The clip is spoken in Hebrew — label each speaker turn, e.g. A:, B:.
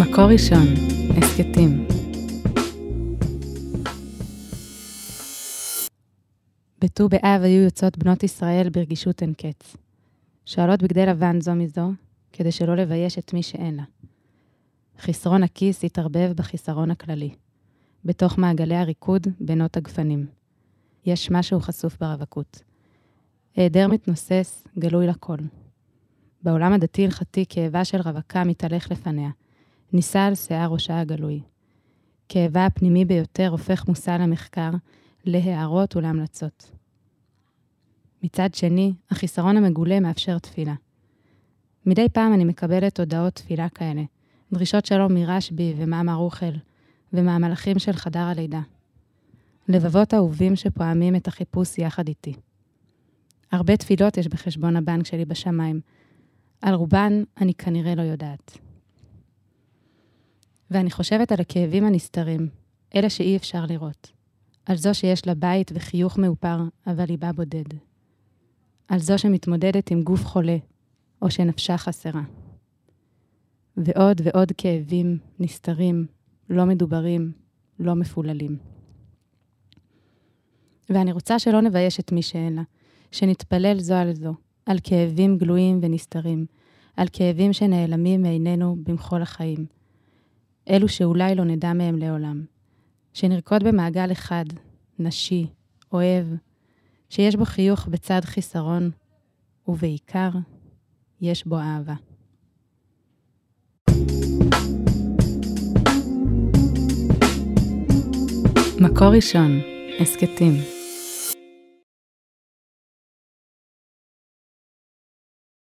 A: מקור ראשון, הסכתים. בט"ו באב היו יוצאות בנות ישראל ברגישות אין קץ. שואלות בגדי לבן זו מזו, כדי שלא לבייש את מי שאין לה. חסרון הכיס התערבב בחיסרון הכללי. בתוך מעגלי הריקוד בנות הגפנים. יש משהו חשוף ברווקות. היעדר מתנוסס, גלוי לכל. בעולם הדתי-הלכתי כאבה של רווקה מתהלך לפניה. נישא על שיער ראשה הגלוי. כאבה הפנימי ביותר הופך מושא למחקר, להערות ולהמלצות. מצד שני, החיסרון המגולה מאפשר תפילה. מדי פעם אני מקבלת הודעות תפילה כאלה, דרישות שלום מרשב"י ומאמר רוחל, ומהמלאכים של חדר הלידה. לבבות אהובים שפועמים את החיפוש יחד איתי. הרבה תפילות יש בחשבון הבנק שלי בשמיים. על רובן אני כנראה לא יודעת. ואני חושבת על הכאבים הנסתרים, אלה שאי אפשר לראות. על זו שיש לה בית וחיוך מאופר, אבל ליבה בודד. על זו שמתמודדת עם גוף חולה, או שנפשה חסרה. ועוד ועוד כאבים נסתרים, לא מדוברים, לא מפוללים. ואני רוצה שלא נבייש את מי שאין לה, שנתפלל זו על זו, על כאבים גלויים ונסתרים, על כאבים שנעלמים מעינינו במחול החיים. אלו שאולי לא נדע מהם לעולם. שנרקוד במעגל אחד, נשי, אוהב, שיש בו חיוך בצד חיסרון, ובעיקר, יש בו אהבה. מקור ראשון, הסכתים.